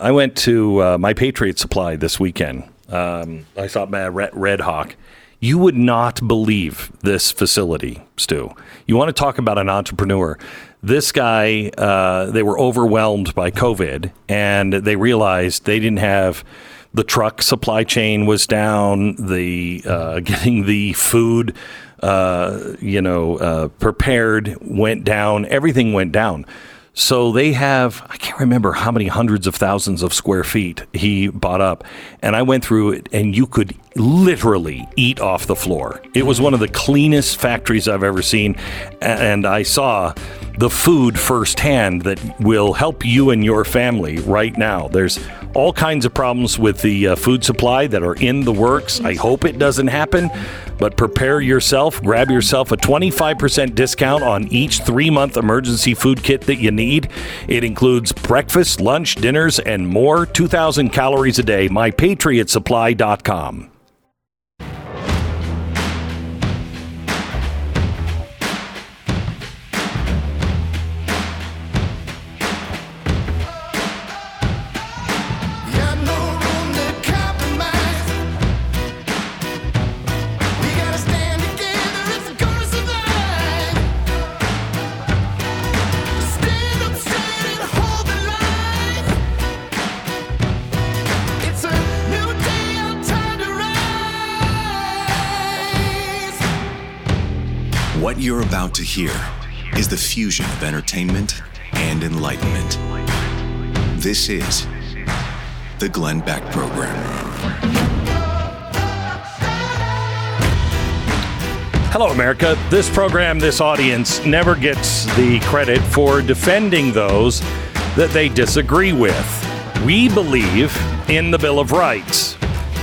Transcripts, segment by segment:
I went to uh, my Patriot Supply this weekend. Um, I saw Red, Red Hawk. You would not believe this facility, Stu. You want to talk about an entrepreneur. This guy, uh, they were overwhelmed by COVID and they realized they didn't have the truck supply chain was down, the uh, getting the food, uh, you know, uh, prepared went down, everything went down. So they have, I can't remember how many hundreds of thousands of square feet he bought up. And I went through it, and you could literally eat off the floor. It was one of the cleanest factories I've ever seen. And I saw the food firsthand that will help you and your family right now. There's all kinds of problems with the uh, food supply that are in the works. I hope it doesn't happen, but prepare yourself. Grab yourself a 25% discount on each three month emergency food kit that you need. It includes breakfast, lunch, dinners, and more. 2,000 calories a day. MyPatriotSupply.com. to hear is the fusion of entertainment and enlightenment. This is the Glenn Beck Program. Hello, America. This program, this audience never gets the credit for defending those that they disagree with. We believe in the Bill of Rights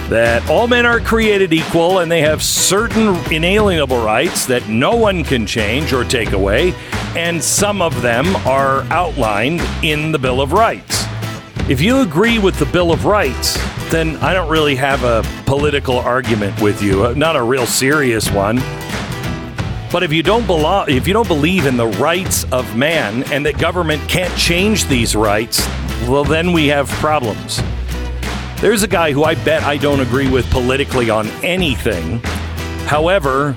that all men are created equal and they have certain inalienable rights that no one can change or take away, and some of them are outlined in the Bill of Rights. If you agree with the Bill of Rights, then I don't really have a political argument with you, uh, not a real serious one. But if you don't belo- if you don't believe in the rights of man and that government can't change these rights, well then we have problems. There's a guy who I bet I don't agree with politically on anything. However,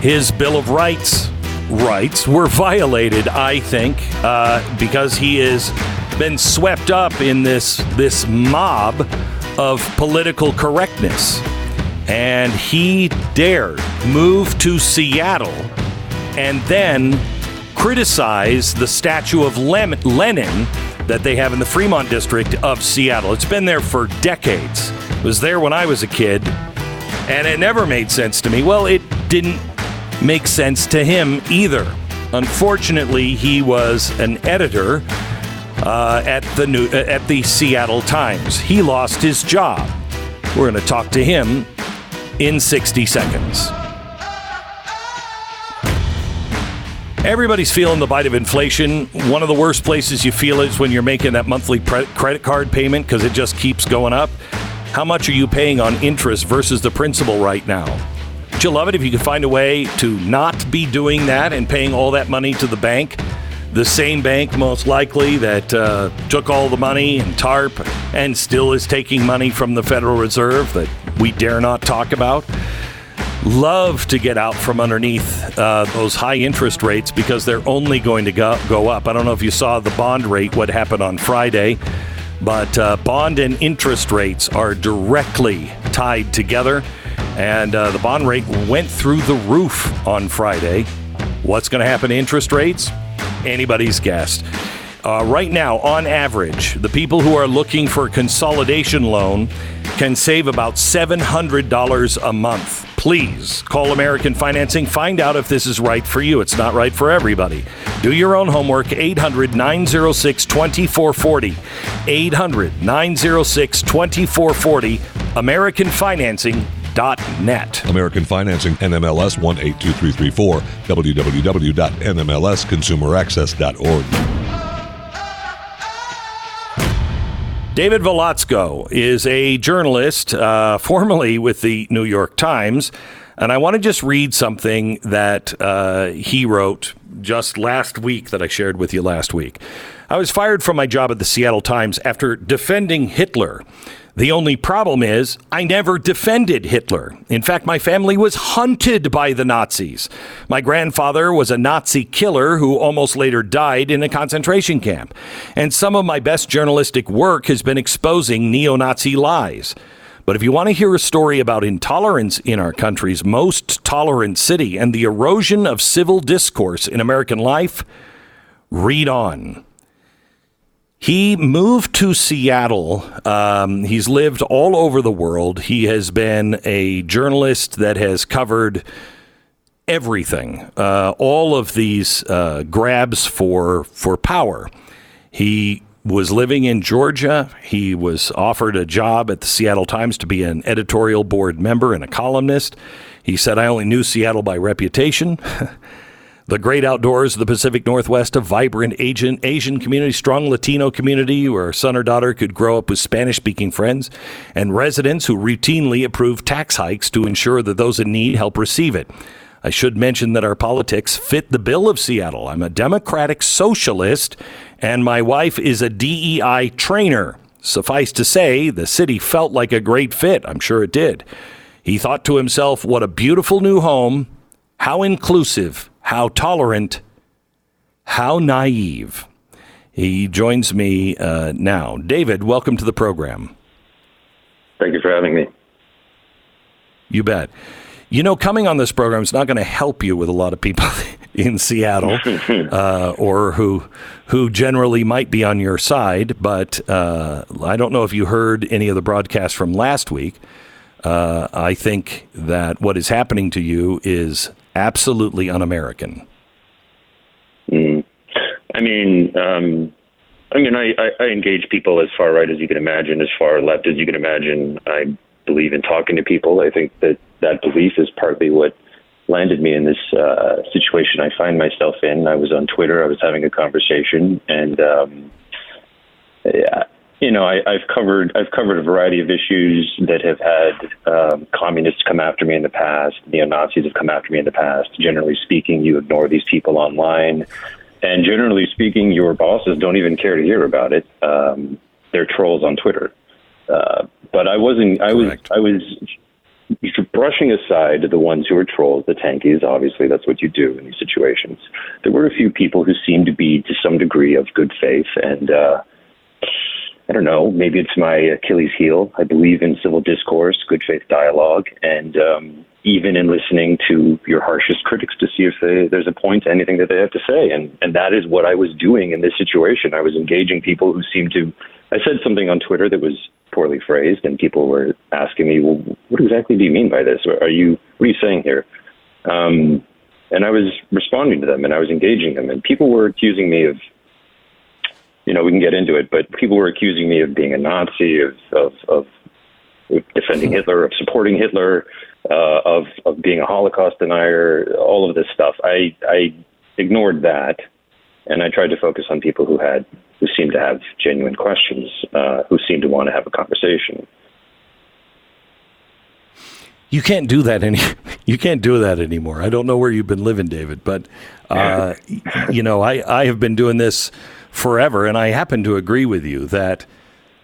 his Bill of Rights rights were violated, I think, uh, because he has been swept up in this this mob of political correctness. And he dared move to Seattle and then criticize the statue of Lenin that they have in the Fremont district of Seattle. It's been there for decades. It was there when I was a kid, and it never made sense to me. Well, it didn't make sense to him either. Unfortunately, he was an editor uh, at the new, uh, at the Seattle Times. He lost his job. We're going to talk to him in 60 seconds. Everybody's feeling the bite of inflation. One of the worst places you feel is when you're making that monthly pre- credit card payment because it just keeps going up. How much are you paying on interest versus the principal right now? Would you love it if you could find a way to not be doing that and paying all that money to the bank? The same bank, most likely, that uh, took all the money and TARP and still is taking money from the Federal Reserve that we dare not talk about love to get out from underneath uh, those high interest rates because they're only going to go, go up. I don't know if you saw the bond rate, what happened on Friday, but uh, bond and interest rates are directly tied together. And uh, the bond rate went through the roof on Friday. What's going to happen to interest rates? Anybody's guess. Uh, right now, on average, the people who are looking for a consolidation loan can save about $700 a month please call American Financing. Find out if this is right for you. It's not right for everybody. Do your own homework. 800 906 2440. 800 906 2440. American Financing. Net. American Financing, NMLS 182334, www.nmlsconsumeraccess.org. David Volodzko is a journalist, uh, formerly with the New York Times. And I want to just read something that uh, he wrote just last week that I shared with you last week. I was fired from my job at the Seattle Times after defending Hitler. The only problem is, I never defended Hitler. In fact, my family was hunted by the Nazis. My grandfather was a Nazi killer who almost later died in a concentration camp. And some of my best journalistic work has been exposing neo Nazi lies. But if you want to hear a story about intolerance in our country's most tolerant city and the erosion of civil discourse in American life, read on. He moved to Seattle. Um, he's lived all over the world. He has been a journalist that has covered everything, uh, all of these uh, grabs for for power. He was living in Georgia. He was offered a job at the Seattle Times to be an editorial board member and a columnist. He said, "I only knew Seattle by reputation." The great outdoors of the Pacific Northwest, a vibrant Asian, Asian community, strong Latino community where son or daughter could grow up with Spanish speaking friends, and residents who routinely approve tax hikes to ensure that those in need help receive it. I should mention that our politics fit the bill of Seattle. I'm a Democratic socialist, and my wife is a DEI trainer. Suffice to say, the city felt like a great fit. I'm sure it did. He thought to himself, what a beautiful new home, how inclusive, how tolerant, how naive. He joins me uh, now. David, welcome to the program. Thank you for having me. You bet. You know, coming on this program is not going to help you with a lot of people in Seattle, uh, or who who generally might be on your side. But uh, I don't know if you heard any of the broadcasts from last week. Uh, I think that what is happening to you is absolutely un-American? Mm. I mean, um, I mean, I, I, I engage people as far right as you can imagine, as far left as you can imagine. I believe in talking to people. I think that that belief is partly what landed me in this uh, situation I find myself in. I was on Twitter. I was having a conversation, and um, yeah, you know, I, have covered I've covered a variety of issues that have had um, communists come after me in the past. Neo Nazis have come after me in the past. Generally speaking, you ignore these people online, and generally speaking, your bosses don't even care to hear about it. Um, they're trolls on Twitter. Uh, but I wasn't. I Correct. was. I was brushing aside the ones who are trolls, the tankies. Obviously, that's what you do in these situations. There were a few people who seemed to be, to some degree, of good faith and. Uh, I don't know, maybe it's my Achilles heel. I believe in civil discourse, good faith dialogue, and um, even in listening to your harshest critics to see if they, there's a point to anything that they have to say. And, and that is what I was doing in this situation. I was engaging people who seemed to. I said something on Twitter that was poorly phrased, and people were asking me, well, what exactly do you mean by this? Are you, what are you saying here? Um, and I was responding to them and I was engaging them, and people were accusing me of you know, we can get into it, but people were accusing me of being a Nazi, of, of, of defending Hitler, of supporting Hitler, uh, of, of being a Holocaust denier, all of this stuff. I, I ignored that, and I tried to focus on people who had, who seemed to have genuine questions, uh, who seemed to want to have a conversation. You can't do that any. You can't do that anymore. I don't know where you've been living, David, but uh, you know, I I have been doing this forever. And I happen to agree with you that,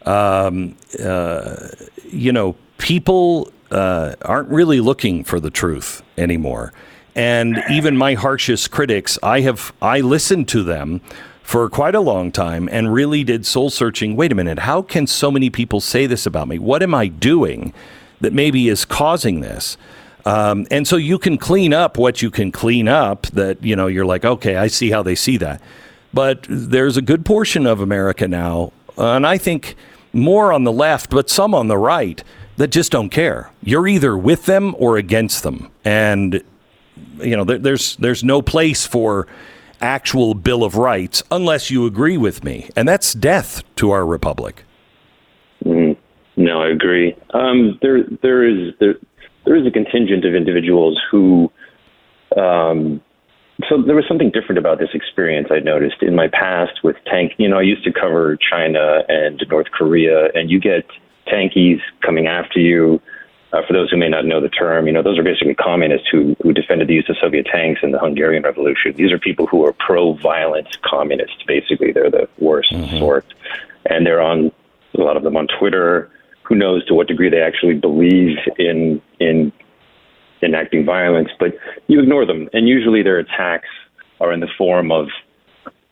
um, uh, you know, people uh, aren't really looking for the truth anymore. And even my harshest critics, I have I listened to them for quite a long time and really did soul searching. Wait a minute, how can so many people say this about me? What am I doing that maybe is causing this? Um, and so you can clean up what you can clean up. That you know you're like, okay, I see how they see that. But there's a good portion of America now, and I think more on the left, but some on the right, that just don't care. You're either with them or against them, and you know there, there's there's no place for actual Bill of Rights unless you agree with me, and that's death to our republic. Mm, no, I agree. Um, there there is there there is a contingent of individuals who. Um, so there was something different about this experience I noticed in my past with tank. You know, I used to cover China and North Korea, and you get tankies coming after you. Uh, for those who may not know the term, you know, those are basically communists who, who defended the use of Soviet tanks in the Hungarian Revolution. These are people who are pro-violent communists. Basically, they're the worst mm-hmm. sort, and they're on a lot of them on Twitter. Who knows to what degree they actually believe in in enacting violence? But you ignore them, and usually their attacks are in the form of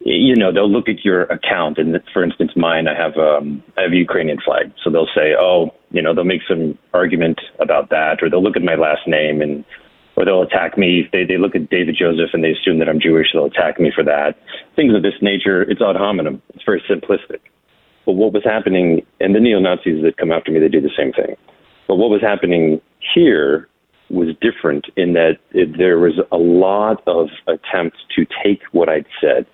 you know, they'll look at your account, and for instance, mine, I have um, I have a Ukrainian flag, so they'll say, oh, you know, they'll make some argument about that, or they'll look at my last name, and or they'll attack me. They they look at David Joseph and they assume that I'm Jewish, they'll attack me for that. Things of this nature. It's ad hominem. It's very simplistic. But what was happening, and the neo Nazis that come after me, they do the same thing. But what was happening here was different in that it, there was a lot of attempts to take what I'd said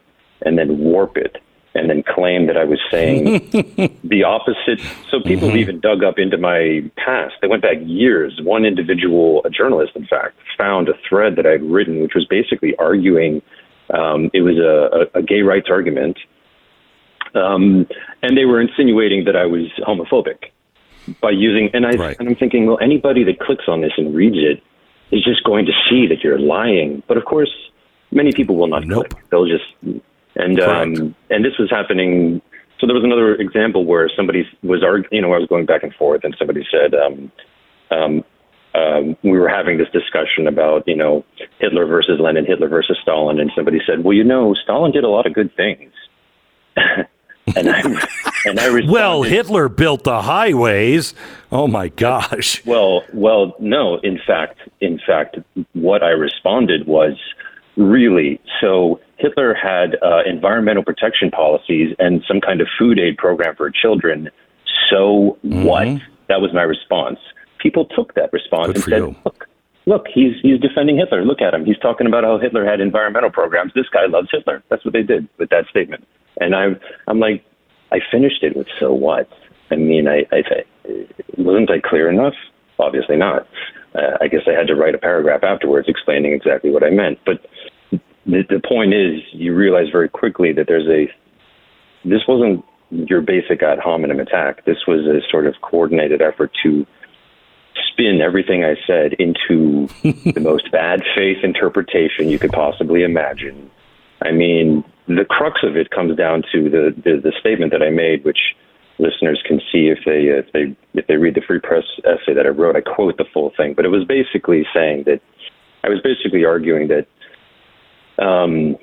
and then warp it and then claim that I was saying the opposite. So people mm-hmm. even dug up into my past. They went back years. One individual, a journalist, in fact, found a thread that I'd written, which was basically arguing. Um, it was a, a, a gay rights argument, um, and they were insinuating that I was homophobic by using. And I right. and I'm thinking, well, anybody that clicks on this and reads it is just going to see that you're lying. But of course, many people will not nope. click. They'll just and um, and this was happening. So there was another example where somebody was arguing. You know, I was going back and forth, and somebody said, um, um, um, we were having this discussion about you know Hitler versus Lenin, Hitler versus Stalin, and somebody said, well, you know, Stalin did a lot of good things. and I and I responded, well, Hitler built the highways. Oh my gosh. Well, well, no. In fact, in fact, what I responded was really so Hitler had uh, environmental protection policies and some kind of food aid program for children. So mm-hmm. what? That was my response. People took that response Good and said, you. "Look, look, he's he's defending Hitler. Look at him. He's talking about how Hitler had environmental programs. This guy loves Hitler." That's what they did with that statement. And I'm I'm like, I finished it with "So what?" I mean, I, I wasn't I clear enough? Obviously not. Uh, I guess I had to write a paragraph afterwards explaining exactly what I meant. But the, the point is, you realize very quickly that there's a. This wasn't your basic ad hominem attack. This was a sort of coordinated effort to spin everything I said into the most bad faith interpretation you could possibly imagine. I mean, the crux of it comes down to the, the, the statement that I made, which listeners can see if they if they if they read the free press essay that I wrote. I quote the full thing, but it was basically saying that I was basically arguing that um,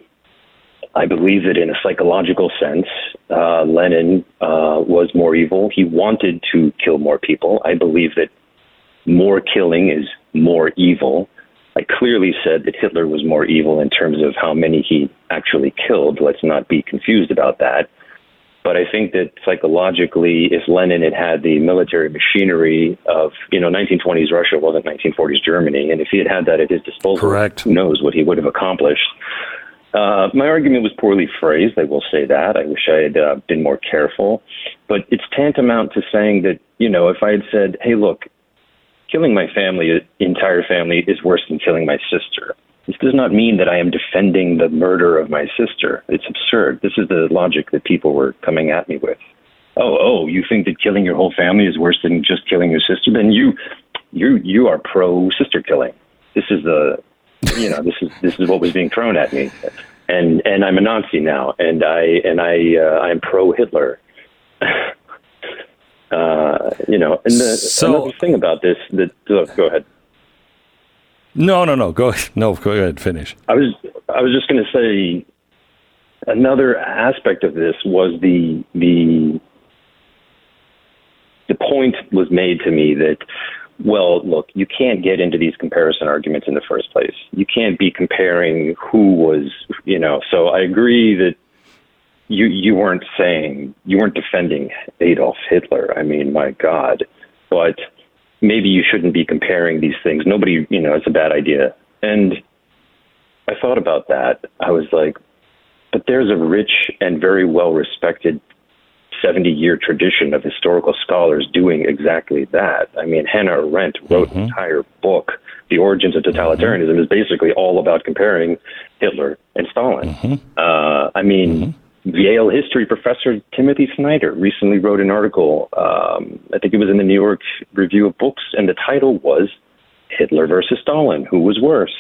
I believe that in a psychological sense, uh, Lenin uh, was more evil. He wanted to kill more people. I believe that more killing is more evil. I clearly said that Hitler was more evil in terms of how many he actually killed. Let's not be confused about that. But I think that psychologically, if Lenin had had the military machinery of, you know, 1920s Russia wasn't 1940s Germany, and if he had had that at his disposal, Correct. who knows what he would have accomplished. Uh, my argument was poorly phrased. I will say that. I wish I had uh, been more careful. But it's tantamount to saying that, you know, if I had said, hey, look, killing my family, entire family, is worse than killing my sister. This does not mean that I am defending the murder of my sister. It's absurd. This is the logic that people were coming at me with. Oh, oh, you think that killing your whole family is worse than just killing your sister? Then you, you, you are pro sister killing. This is the, you know, this is this is what was being thrown at me, and and I'm a Nazi now, and I and I uh, I'm pro Hitler. Uh, you know, and the so, another thing about this that oh, go ahead. No, no, no. Go no. Go ahead. Finish. I was I was just going to say another aspect of this was the the the point was made to me that well, look, you can't get into these comparison arguments in the first place. You can't be comparing who was, you know. So I agree that you you weren't saying you weren't defending Adolf Hitler. I mean, my God, but maybe you shouldn't be comparing these things. Nobody, you know, it's a bad idea. And I thought about that. I was like, but there's a rich and very well respected 70 year tradition of historical scholars doing exactly that. I mean, Hannah Arendt wrote mm-hmm. an entire book, The Origins of Totalitarianism, mm-hmm. is basically all about comparing Hitler and Stalin. Mm-hmm. Uh, I mean, mm-hmm. Yale history professor Timothy Snyder recently wrote an article. Um, I think it was in the New York Review of Books, and the title was Hitler versus Stalin Who Was Worse?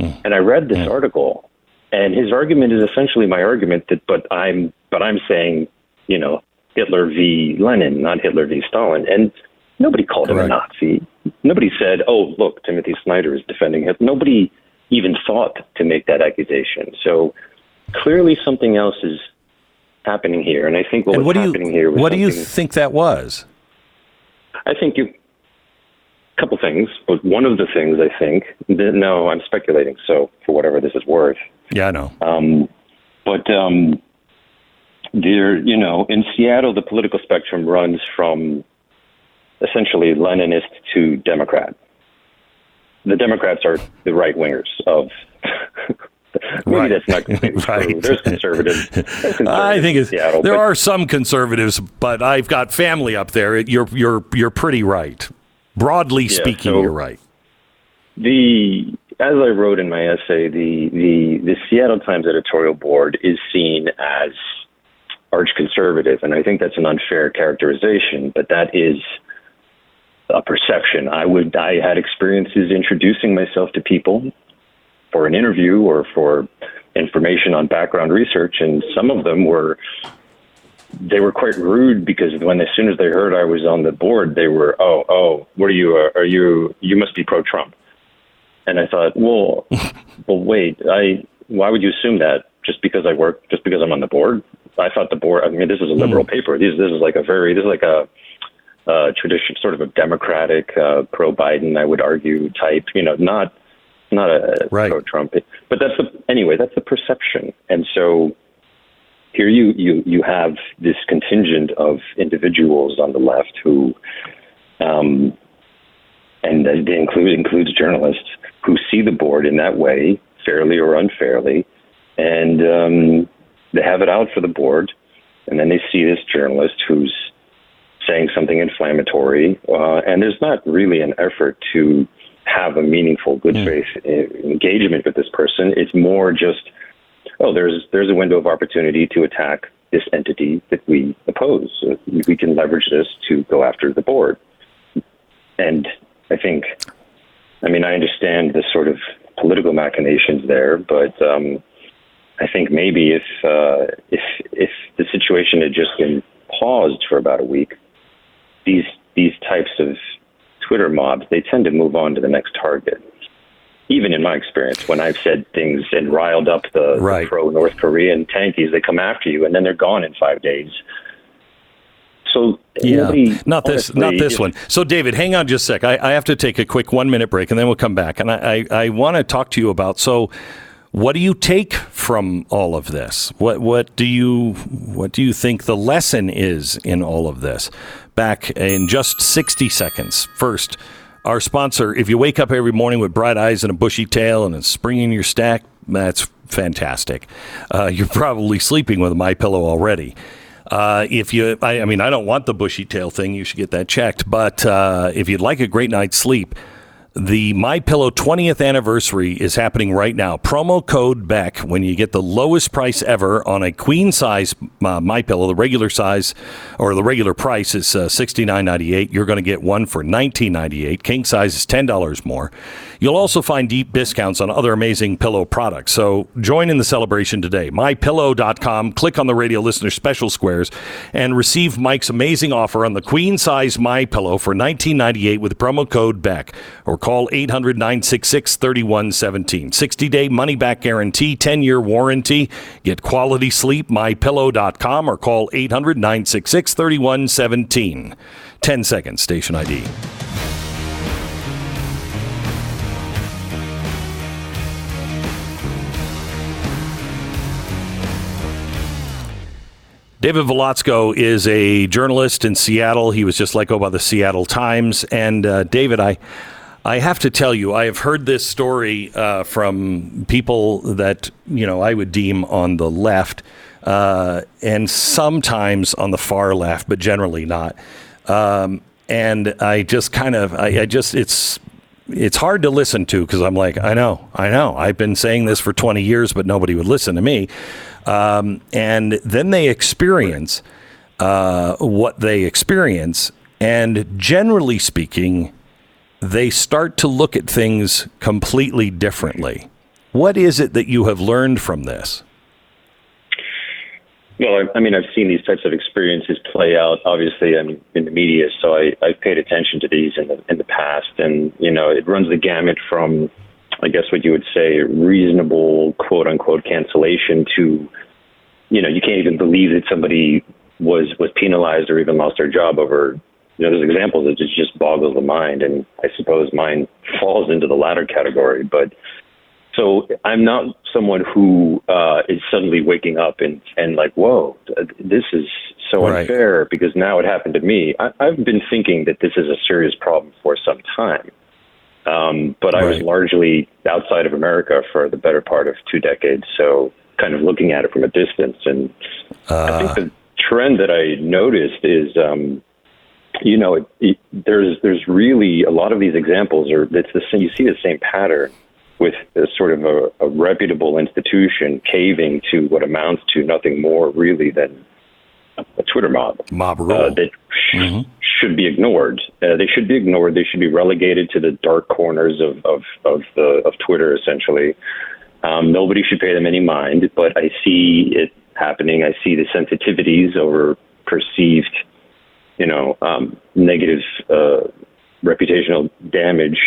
Mm. And I read this mm. article, and his argument is essentially my argument that, but I'm, but I'm saying, you know, Hitler v. Lenin, not Hitler v. Stalin. And nobody called Correct. him a Nazi. Nobody said, oh, look, Timothy Snyder is defending him. Nobody even thought to make that accusation. So clearly something else is happening here. And I think what and was what happening you, here What do you think that was? I think you, a couple things, but one of the things I think, no, I'm speculating, so for whatever this is worth. Yeah, I know. Um, but um, there, you know, in Seattle, the political spectrum runs from essentially Leninist to Democrat. The Democrats are the right wingers of. maybe right. that's not completely right. true. There's conservatives. There's conservatives I think it's, Seattle, there but, are some conservatives, but I've got family up there. You're you're you're pretty right. Broadly yeah, speaking, so you're right. The as I wrote in my essay, the, the the Seattle Times editorial board is seen as arch conservative, and I think that's an unfair characterization, but that is a perception. I would I had experiences introducing myself to people for an interview or for information on background research, and some of them were they were quite rude because when as soon as they heard I was on the board, they were oh oh what are you uh, are you you must be pro Trump, and I thought well well wait I why would you assume that just because I work just because I'm on the board I thought the board. I mean, this is a liberal mm. paper. This this is like a very this is like a uh, tradition, sort of a democratic, uh, pro Biden, I would argue, type. You know, not not a right. pro Trump, but that's the anyway. That's the perception, and so here you you you have this contingent of individuals on the left who, um, and it include includes journalists who see the board in that way, fairly or unfairly, and um, they have it out for the board, and then they see this journalist who's saying something inflammatory, uh, and there's not really an effort to have a meaningful, good faith engagement with this person. It's more just, oh, there's there's a window of opportunity to attack this entity that we oppose. Uh, we can leverage this to go after the board. And I think, I mean, I understand the sort of political machinations there, but um, I think maybe if uh, if if the situation had just been paused for about a week, these these types of Twitter mobs they tend to move on to the next target. Even in my experience, when I've said things and riled up the, right. the pro North Korean tankies, they come after you and then they're gone in five days. So yeah, not this, not this one. So David, hang on just a sec. I, I, have to take a quick one minute break and then we'll come back. And I, I, I want to talk to you about so what do you take from all of this? What what do you what do you think the lesson is in all of this? Back in just 60 seconds. First, our sponsor, if you wake up every morning with bright eyes and a bushy tail and a spring in your stack, that's fantastic. Uh, you're probably sleeping with my pillow already. Uh, if you, I, I, mean, I don't want the bushy tail thing. You should get that checked. But uh, if you'd like a great night's sleep, the My Pillow 20th anniversary is happening right now. Promo code Beck when you get the lowest price ever on a queen size uh, My Pillow. The regular size or the regular price is uh, $69.98. You're going to get one for $19.98. King size is $10 more. You'll also find deep discounts on other amazing pillow products. So join in the celebration today. MyPillow.com. Click on the radio listener special squares and receive Mike's amazing offer on the queen size My Pillow for $19.98 with promo code Beck or Call 800 966 3117. 60 day money back guarantee, 10 year warranty. Get quality sleep, mypillow.com, or call 800 966 3117. 10 seconds, station ID. David Volodzko is a journalist in Seattle. He was just let go by the Seattle Times. And uh, David, I, I have to tell you, I have heard this story uh, from people that you know I would deem on the left, uh, and sometimes on the far left, but generally not. Um, and I just kind of, I, I just, it's it's hard to listen to because I'm like, I know, I know, I've been saying this for 20 years, but nobody would listen to me. Um, and then they experience uh, what they experience, and generally speaking, they start to look at things completely differently. What is it that you have learned from this? Well, I, mean, I've seen these types of experiences play out. Obviously, I'm in the media, so I, I've paid attention to these in the in the past, and you know, it runs the gamut from, I guess, what you would say, reasonable quote unquote cancellation to, you know, you can't even believe that somebody was was penalized or even lost their job over. You know, there's examples that just just boggle the mind, and I suppose mine falls into the latter category, but so I'm not someone who uh, is suddenly waking up and, and like, whoa, this is so Right. unfair because now it happened to me. I, I've been thinking that this is a serious problem for some time. Um, but I was largely outside of America for the better part of two decades, so kind of looking at it from a distance. And I think the trend that I noticed is, um, you know, it, it, there's there's really a lot of these examples are it's the same, you see the same pattern with a sort of a, a reputable institution caving to what amounts to nothing more really than a Twitter mob Mob uh, rule. that sh- should be ignored. Uh, they should be ignored. They should be relegated to the dark corners of of of, the, of Twitter. Essentially, um, nobody should pay them any mind. But I see it happening. I see the sensitivities over perceived, you know, um, negative uh, reputational damage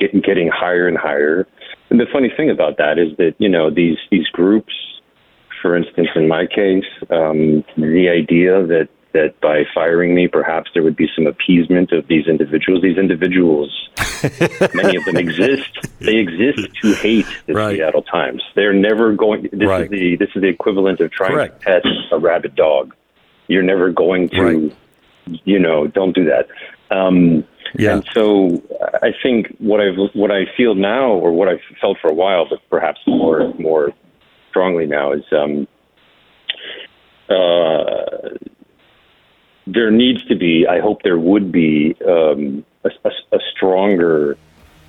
getting getting higher and higher. And the funny thing about that is that you know these these groups for instance, in my case, um, the idea that that by firing me, perhaps there would be some appeasement of these individuals. These individuals, many of them exist. They exist to hate the Right. Seattle Times. They're never going. This Right. is the this is the equivalent of trying Correct. to pet a rabid dog. You're never going to, Right. you know, don't do that. Um, Yeah. And so I think what I've what I feel now, or what I've felt for a while, but perhaps more more strongly now, is um, uh, there needs to be. I hope there would be um, a, a, a stronger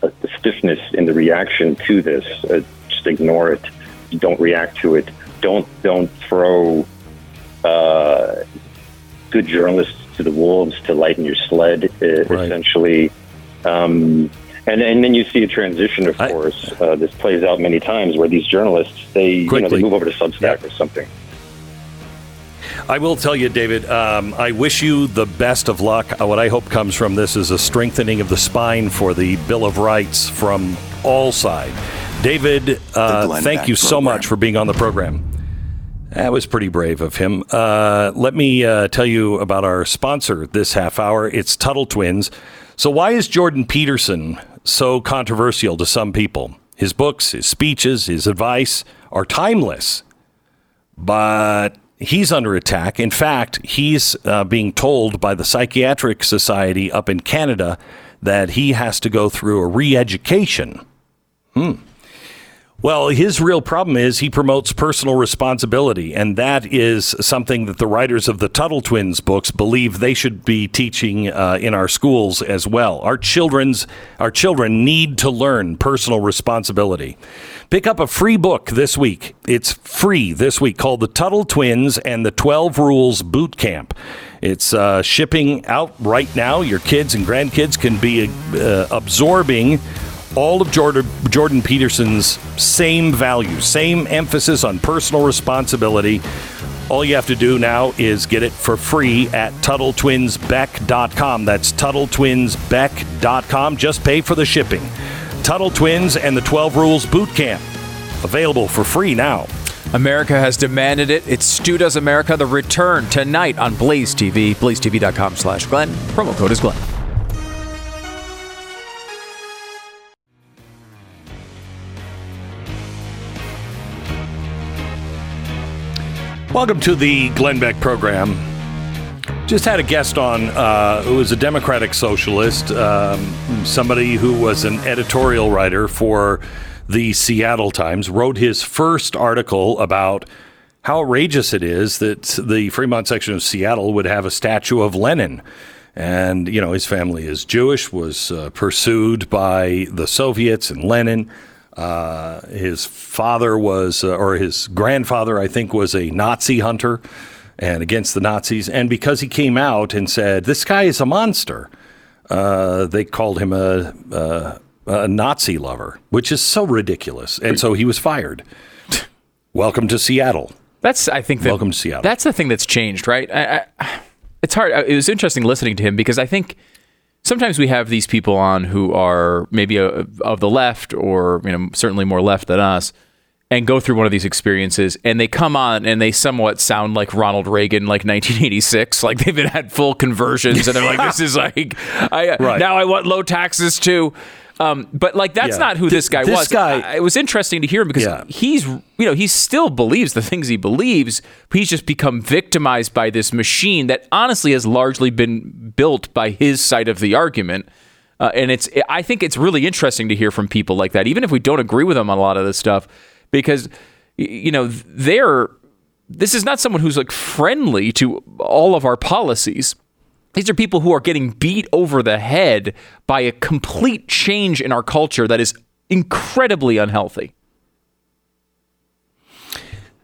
uh stiffness in the reaction to this. Uh, just ignore it. Don't react to it. Don't don't throw uh, good journalists to the wolves to lighten your sled. Uh, Right. Essentially. Um, and, and then you see a transition, of I- course. Uh, this plays out many times where these journalists they you know they move over to Substack Yep. or something. I will tell you, David, um, I wish you the best of luck. Uh, What I hope comes from this is a strengthening of the spine for the Bill of Rights from all sides. David, uh, thank Beck you so much for being on the program. That was pretty brave of him. Uh, let me uh, tell you about our sponsor this half hour. It's Tuttle Twins. So, why is Jordan Peterson so controversial to some people? His books, his speeches, his advice are timeless but he's under attack. In fact, he's uh, being told by the Psychiatric Society up in Canada that he has to go through a re education. Hmm. Well, his real problem is he promotes personal responsibility, and that is something that the writers of the Tuttle Twins books believe they should be teaching uh, in our schools as well. Our children's our children need to learn personal responsibility. Pick up a free book this week. It's free this week called The Tuttle Twins and the 12 Rules Boot Camp. It's uh, shipping out right now. Your kids and grandkids can be uh, absorbing all of Jordan, Jordan Peterson's same values, same emphasis on personal responsibility. All you have to do now is get it for free at TuttleTwinsBeck.com. That's TuttleTwinsBeck.com. Just pay for the shipping. Tuttle Twins and the 12 Rules Boot Camp. Available for free now. America has demanded it. It's Stu Does America, the return tonight on Blaze TV. BlazeTV.com slash Glenn. Promo code is Glenn. Welcome to the Glenn Beck program. Just had a guest on uh, who was a Democratic socialist, um, somebody who was an editorial writer for the Seattle Times, wrote his first article about how outrageous it is that the Fremont section of Seattle would have a statue of Lenin. And, you know, his family is Jewish, was uh, pursued by the Soviets and Lenin. Uh, his father was, uh, or his grandfather, I think, was a Nazi hunter and against the Nazis. And because he came out and said, this guy is a monster, uh, they called him a, a, a Nazi lover, which is so ridiculous. And so he was fired. Welcome to Seattle. That's I think that, Welcome to Seattle. That's the thing that's changed, right? I, I, it's hard. It was interesting listening to him because I think sometimes we have these people on who are maybe a, of the left or you know certainly more left than us and go through one of these experiences and they come on and they somewhat sound like Ronald Reagan like 1986 like they've been had full conversions and they're like this is like I uh, Right. now I want low taxes too um, but like that's Yeah. not who Th- this guy this was guy- I- it was interesting to hear him because Yeah. he's you know he still believes the things he believes but he's just become victimized by this machine that honestly has largely been built by his side of the argument uh, and it's i think it's really interesting to hear from people like that even if we don't agree with them on a lot of this stuff because you know they're this is not someone who's like friendly to all of our policies these are people who are getting beat over the head by a complete change in our culture that is incredibly unhealthy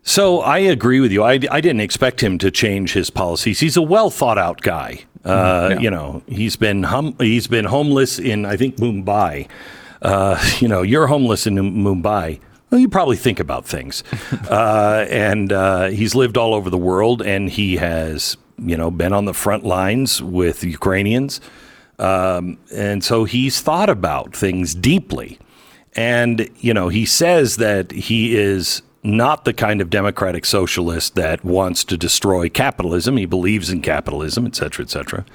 So I agree with you. I, I didn't expect him to change his policies. He's a well thought out guy. Uh, Yeah. You know, he's been hum- he's been homeless in I think Mumbai. Uh, you know, you're homeless in Mumbai. Well, you probably think about things. uh, and uh, he's lived all over the world, and he has you know been on the front lines with Ukrainians, um, and so he's thought about things deeply. And, you know, he says that he is not the kind of democratic socialist that wants to destroy capitalism. He believes in capitalism, et cetera, et cetera.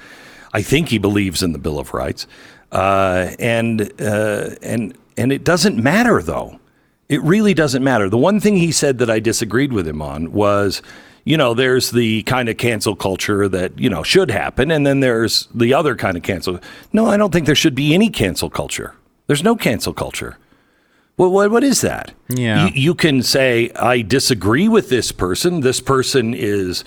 I think he believes in the Bill of Rights. Uh, and, uh, and, and it doesn't matter, though. It really doesn't matter. The one thing he said that I disagreed with him on was, you know, there's the kind of cancel culture that, you know, should happen. And then there's the other kind of cancel. No, I don't think there should be any cancel culture. There's no cancel culture. Well, what, what is that? Yeah. You, you can say, I disagree with this person. This person is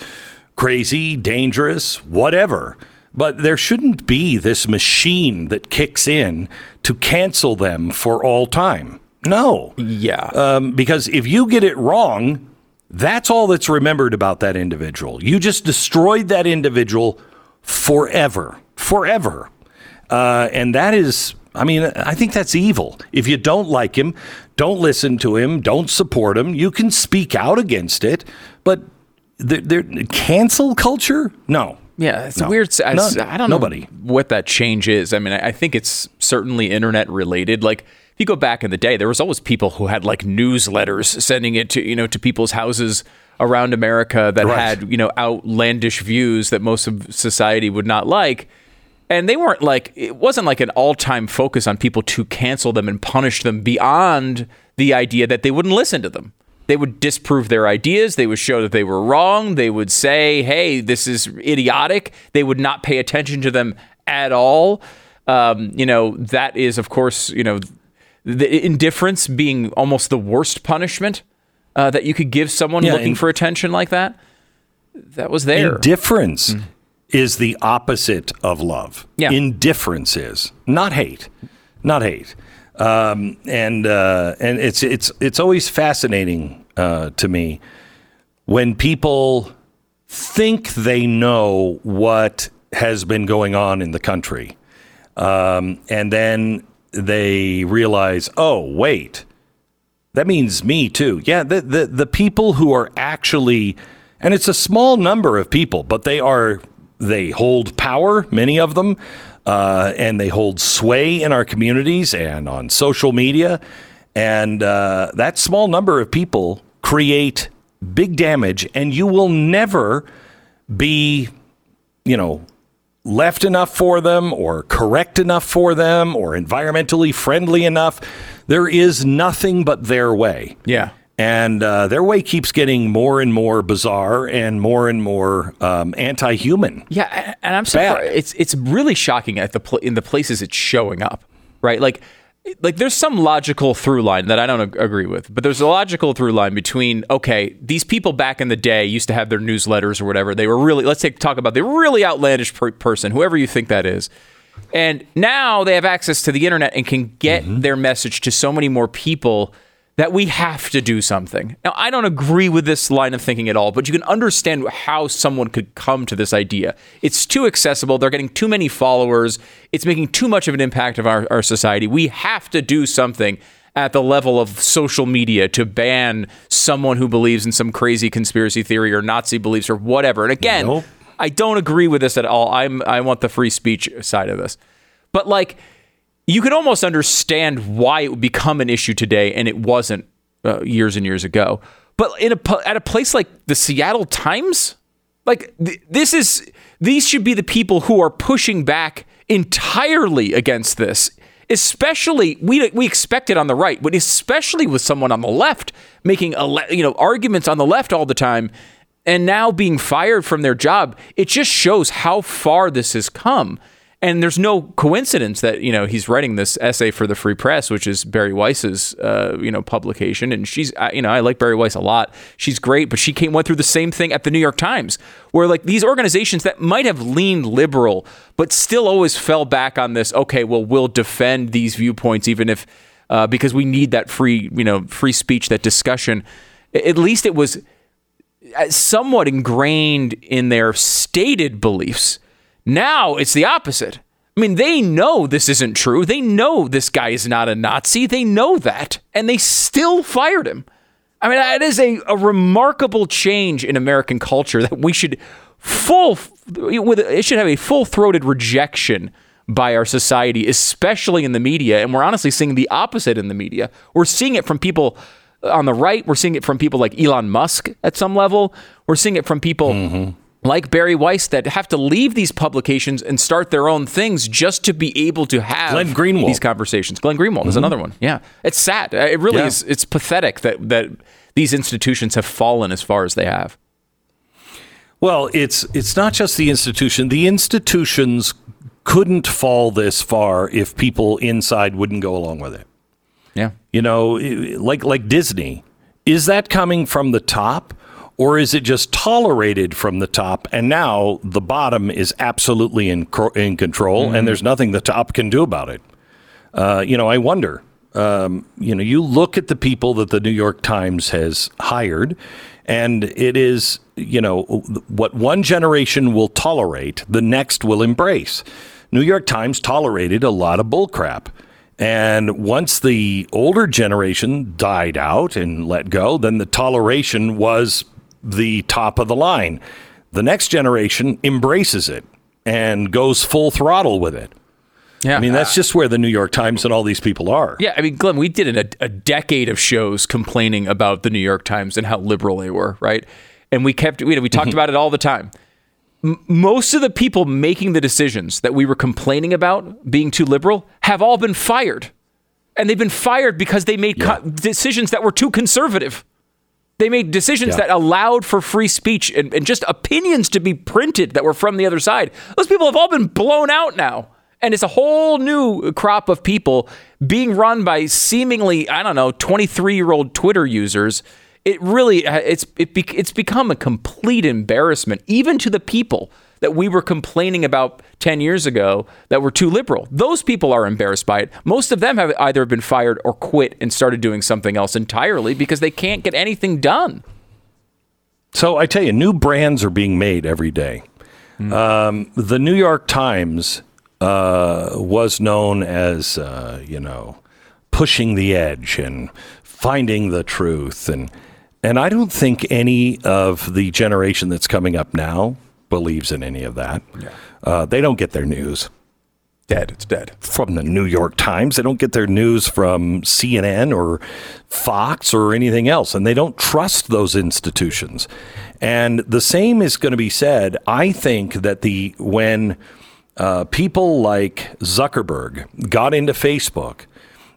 crazy, dangerous, whatever. But there shouldn't be this machine that kicks in to cancel them for all time. No. yeah Um, because if you get it wrong, that's all that's remembered about that individual. You just destroyed that individual forever, forever. Uh, and that is, I mean, I think that's evil. If you don't like him, don't listen to him, don't support him. You can speak out against it, but there, cancel culture? No. Yeah, it's No. a weird. I. I don't know Nobody. what that change is. I mean, I, I think it's certainly internet related. Like if you go back in the day, there was always people who had like newsletters sending it to you know to people's houses around America that Right. had you know outlandish views that most of society would not like. And they weren't like it wasn't like an all-time focus on people to cancel them and punish them beyond the idea that they wouldn't listen to them. They would disprove their ideas. They would show that they were wrong. They would say, "Hey, this is idiotic." They would not pay attention to them at all. Um, you know, that is, of course, you know, the indifference being almost the worst punishment uh, that you could give someone Yeah, looking for attention like that. That was there. Indifference is the opposite of love. Yeah. Indifference is not hate, not hate. Um, and uh, and it's it's it's always fascinating uh, to me when people think they know what has been going on in the country, um, and then they realize, oh wait, that means me too. Yeah, the, the the people who are actually, and it's a small number of people, but they are they hold power, many of them, uh, and they hold sway in our communities and on social media, and uh, that small number of people create big damage, and you will never be, you know, left enough for them or correct enough for them or environmentally friendly enough. There is nothing but their way. yeah. And uh, their way keeps getting more and more bizarre and more and more um, anti-human. Yeah, and I'm surprised. It's it's really shocking at the pl- in the places it's showing up, right? Like like there's some logical through line that I don't ag- agree with, but there's a logical through line between okay, these people back in the day used to have their newsletters or whatever. They were really let's take talk about the really outlandish per- person, whoever you think that is. And now they have access to the internet and can get mm-hmm. their message to so many more people that we have to do something. Now, I don't agree with this line of thinking at all, but you can understand how someone could come to this idea. It's too accessible. They're getting too many followers. It's making too much of an impact of our, our society. We have to do something at the level of social media to ban someone who believes in some crazy conspiracy theory or Nazi beliefs or whatever. And again, nope. I don't agree with this at all. I'm I want the free speech side of this. But like you could almost understand why it would become an issue today and it wasn't uh, years and years ago. But in a at a place like the Seattle Times, like th- this is these should be the people who are pushing back entirely against this. Especially we we expect it on the right, but especially with someone on the left making a you know arguments on the left all the time and now being fired from their job, it just shows how far this has come. And there's no coincidence that you know he's writing this essay for the Free Press, which is Bari Weiss's uh, you know publication, and she's you know I like Bari Weiss a lot. She's great, but she came went through the same thing at the New York Times, where like these organizations that might have leaned liberal, but still always fell back on this. Okay, well we'll defend these viewpoints even if uh, because we need that free you know free speech, that discussion. At least it was uh, somewhat ingrained in their stated beliefs now it's the opposite. I mean, they know this isn't true. They know this guy is not a Nazi. They know that. And they still fired him. I mean, that is a, a remarkable change in American culture that we should full with it should have a full-throated rejection by our society, especially in the media. And we're honestly seeing the opposite in the media. We're seeing it from people on the right. We're seeing it from people like Elon Musk at some level. We're seeing it from people mm-hmm like Bari Weiss that have to leave these publications and start their own things just to be able to have Glenn Greenwald. these conversations. Glenn Greenwald mm-hmm. is another one. Yeah, it's sad. Uh, it really yeah. is. It's pathetic that that these institutions have fallen as far as they have. Well, it's it's not just the institution. The institutions couldn't fall this far if people inside wouldn't go along with it. Yeah. You know, like like Disney. Is that coming from the top? Or is it just tolerated from the top and now the bottom is absolutely in, in control mm-hmm. and there's nothing the top can do about it? Uh, you know, I wonder. Um, you know, you look at the people that the New York Times has hired, and it is, you know, what one generation will tolerate, the next will embrace. New York Times tolerated a lot of bullcrap. And once the older generation died out and let go, then the toleration was the top of the line. The next generation embraces it and goes full throttle with it. Yeah, I mean that's just where the New York Times and all these people are. Yeah, I mean, Glenn, we did a, a decade of shows complaining about the New York Times and how liberal they were, right? And we kept we, we talked mm-hmm. about it all the time. M- most of the people making the decisions that we were complaining about being too liberal have all been fired, and they've been fired because they made yeah. co- decisions that were too conservative. They made decisions yeah. that allowed for free speech and, and just opinions to be printed that were from the other side. Those people have all been blown out now. And it's a whole new crop of people being run by seemingly, I don't know, 23 year old Twitter users. It really, uh, it's, it be, it's become a complete embarrassment, even to the people that we were complaining about 10 years ago that were too liberal. Those people are embarrassed by it. Most of them have either been fired or quit and started doing something else entirely because they can't get anything done. So I tell you, new brands are being made every day. Mm. Um, the New York Times uh, was known as, uh, you know, pushing the edge and finding the truth and and I don't think any of the generation that's coming up now believes in any of that. Yeah. Uh, they don't get their news. Dead. It's dead. From the New York Times. They don't get their news from CNN or Fox or anything else. And they don't trust those institutions. And the same is going to be said, I think, that the when uh, people like Zuckerberg got into Facebook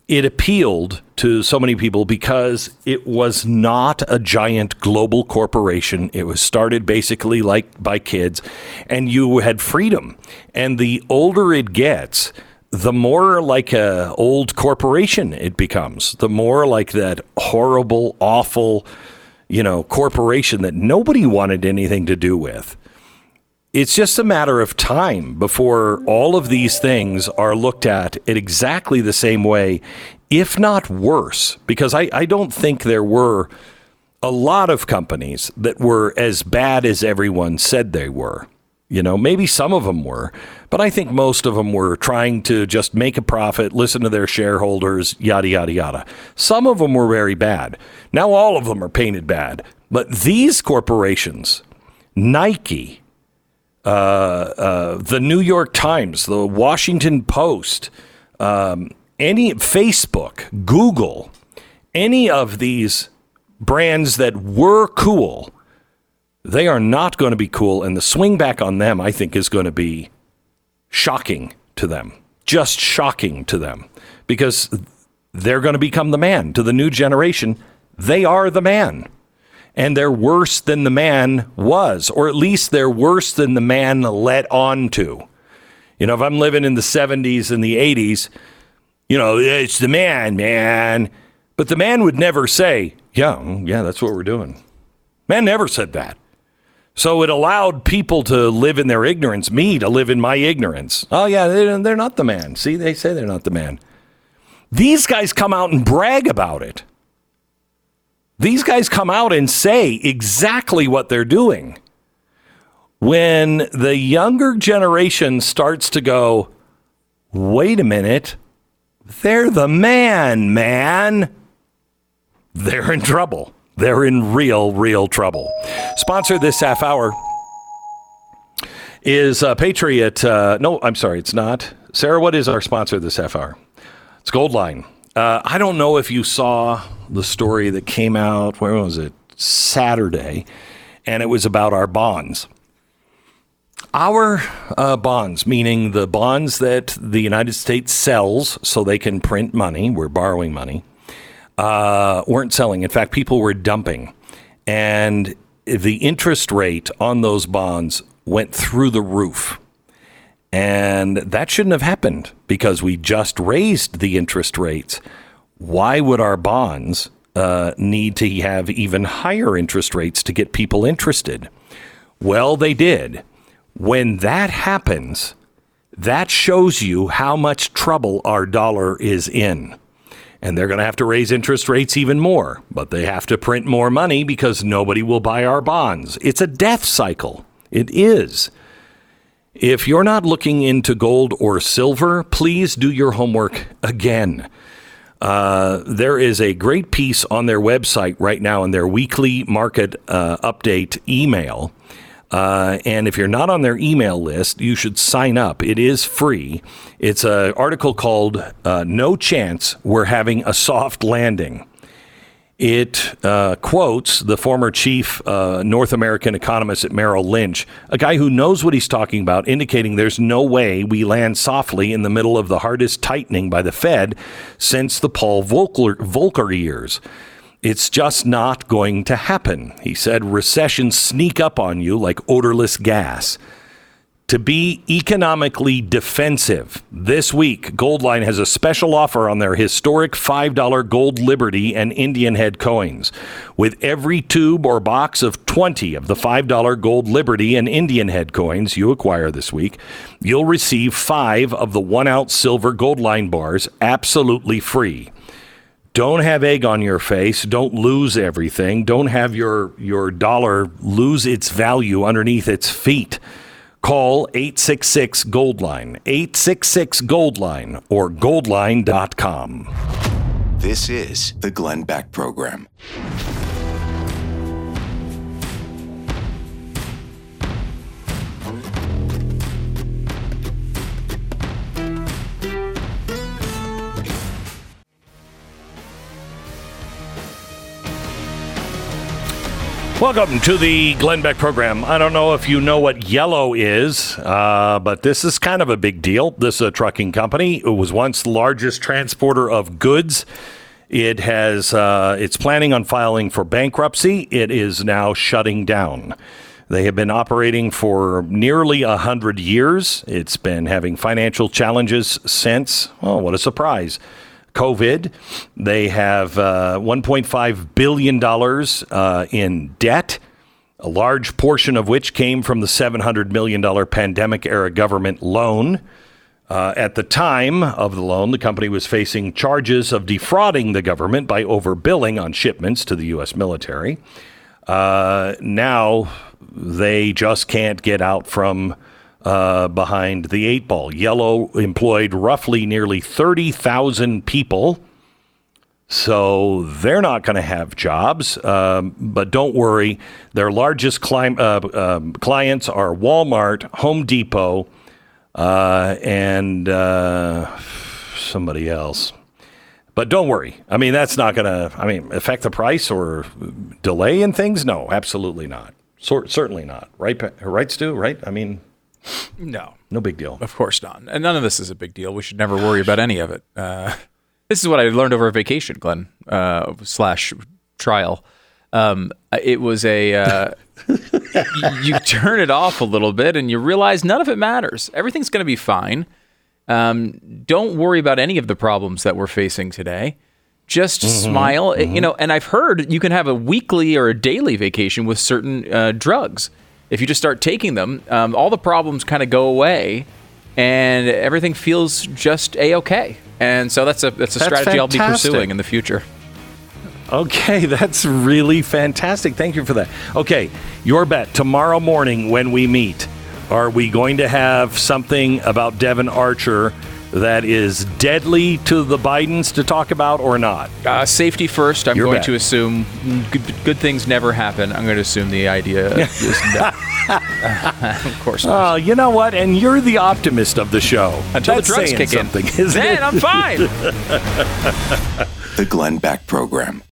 it appealed to so many people because it was not a giant global corporation. It was started basically like by kids, and you had freedom. And the older it gets, the more like a old corporation it becomes. The more like that horrible, awful, you know, corporation that nobody wanted anything to do with it's just a matter of time before all of these things are looked at in exactly the same way, if not worse. Because I, I don't think there were a lot of companies that were as bad as everyone said they were. You know, maybe some of them were, but I think most of them were trying to just make a profit, listen to their shareholders, yada, yada, yada. Some of them were very bad. Now all of them are painted bad. But these corporations, Nike, uh, uh, the New York Times, the Washington Post, um, any Facebook, Google, any of these brands that were cool, they are not going to be cool. And the swing back on them, I think, is going to be shocking to them, just shocking to them, because they're going to become the man to the new generation. They are the man and they're worse than the man was, or at least they're worse than the man let on to. You know, if I'm living in the 70s and the 80s, you know, it's the man, man. But the man would never say, yeah, mm, yeah, that's what we're doing. Man never said that. So it allowed people to live in their ignorance, me to live in my ignorance. Oh, yeah, they're not the man. See, they say they're not the man. These guys come out and brag about it. These guys come out and say exactly what they're doing. When the younger generation starts to go, wait a minute, they're the man, man, they're in trouble. They're in real, real trouble. Sponsor this half hour is uh, Patriot. Uh, no, I'm sorry, it's not. Sarah, what is our sponsor this half hour? It's Goldline. Uh, I don't know if you saw the story that came out, where was it? Saturday, and it was about our bonds. Our uh, bonds, meaning the bonds that the United States sells so they can print money, we're borrowing money, uh, weren't selling. In fact, people were dumping. And the interest rate on those bonds went through the roof. And that shouldn't have happened because we just raised the interest rates. Why would our bonds uh, need to have even higher interest rates to get people interested? Well, they did. When that happens, that shows you how much trouble our dollar is in. And they're going to have to raise interest rates even more, but they have to print more money because nobody will buy our bonds. It's a death cycle. It is. If you're not looking into gold or silver, please do your homework again. Uh, there is a great piece on their website right now in their weekly market uh, update email. Uh, and if you're not on their email list, you should sign up. It is free. It's an article called uh, No Chance We're Having a Soft Landing. It uh, quotes the former chief uh, North American economist at Merrill Lynch, a guy who knows what he's talking about, indicating there's no way we land softly in the middle of the hardest tightening by the Fed since the Paul Volcker, Volcker years. It's just not going to happen. He said recessions sneak up on you like odorless gas to be economically defensive. This week, Goldline has a special offer on their historic $5 Gold Liberty and Indian Head coins. With every tube or box of 20 of the $5 Gold Liberty and Indian Head coins you acquire this week, you'll receive five of the one ounce silver Goldline bars absolutely free. Don't have egg on your face. Don't lose everything. Don't have your, your dollar lose its value underneath its feet. Call 866 Goldline, 866 Goldline, or goldline.com. This is the Glenn Beck Program. Welcome to the Glenn Beck program. I don't know if you know what yellow is, uh, but this is kind of a big deal. This is a trucking company. It was once the largest transporter of goods. It has uh, it's planning on filing for bankruptcy. It is now shutting down. They have been operating for nearly a hundred years. It's been having financial challenges since. Oh, what a surprise! COVID. They have uh, $1.5 billion uh, in debt, a large portion of which came from the $700 million pandemic era government loan. Uh, at the time of the loan, the company was facing charges of defrauding the government by overbilling on shipments to the U.S. military. Uh, now they just can't get out from uh, behind the eight ball. Yellow employed roughly nearly 30,000 people. So they're not going to have jobs. Um, but don't worry, their largest uh, um, clients are Walmart, Home Depot, uh, and uh, somebody else. But don't worry. I mean, that's not going to, I mean, affect the price or delay in things? No, absolutely not. So, certainly not. Right, right, Stu? Right? I mean, No, no big deal. of course not. And none of this is a big deal. We should never worry about any of it. Uh, this is what I learned over a vacation, Glenn, uh, slash trial. Um, it was a uh, you turn it off a little bit and you realize none of it matters. Everything's going to be fine. Um, don't worry about any of the problems that we're facing today. Just smile, you know. And I've heard you can have a weekly or a daily vacation with certain uh, drugs. If you just start taking them, um, all the problems kind of go away, and everything feels just a okay. And so that's a that's a That's strategy I'll be pursuing in the future. Okay, that's really fantastic. Thank you for that. Okay, your bet tomorrow morning when we meet. Are we going to have something about Devon Archer that is deadly to the Bidens to talk about or not? Uh, safety first. I'm Your going bet. to assume good, good things never happen. I'm going to assume the idea is no. of course not. Oh, you know what? And you're the optimist of the show. Until That's the drugs saying kick something, in. isn't Then it? I'm fine. The Glenn Beck Program.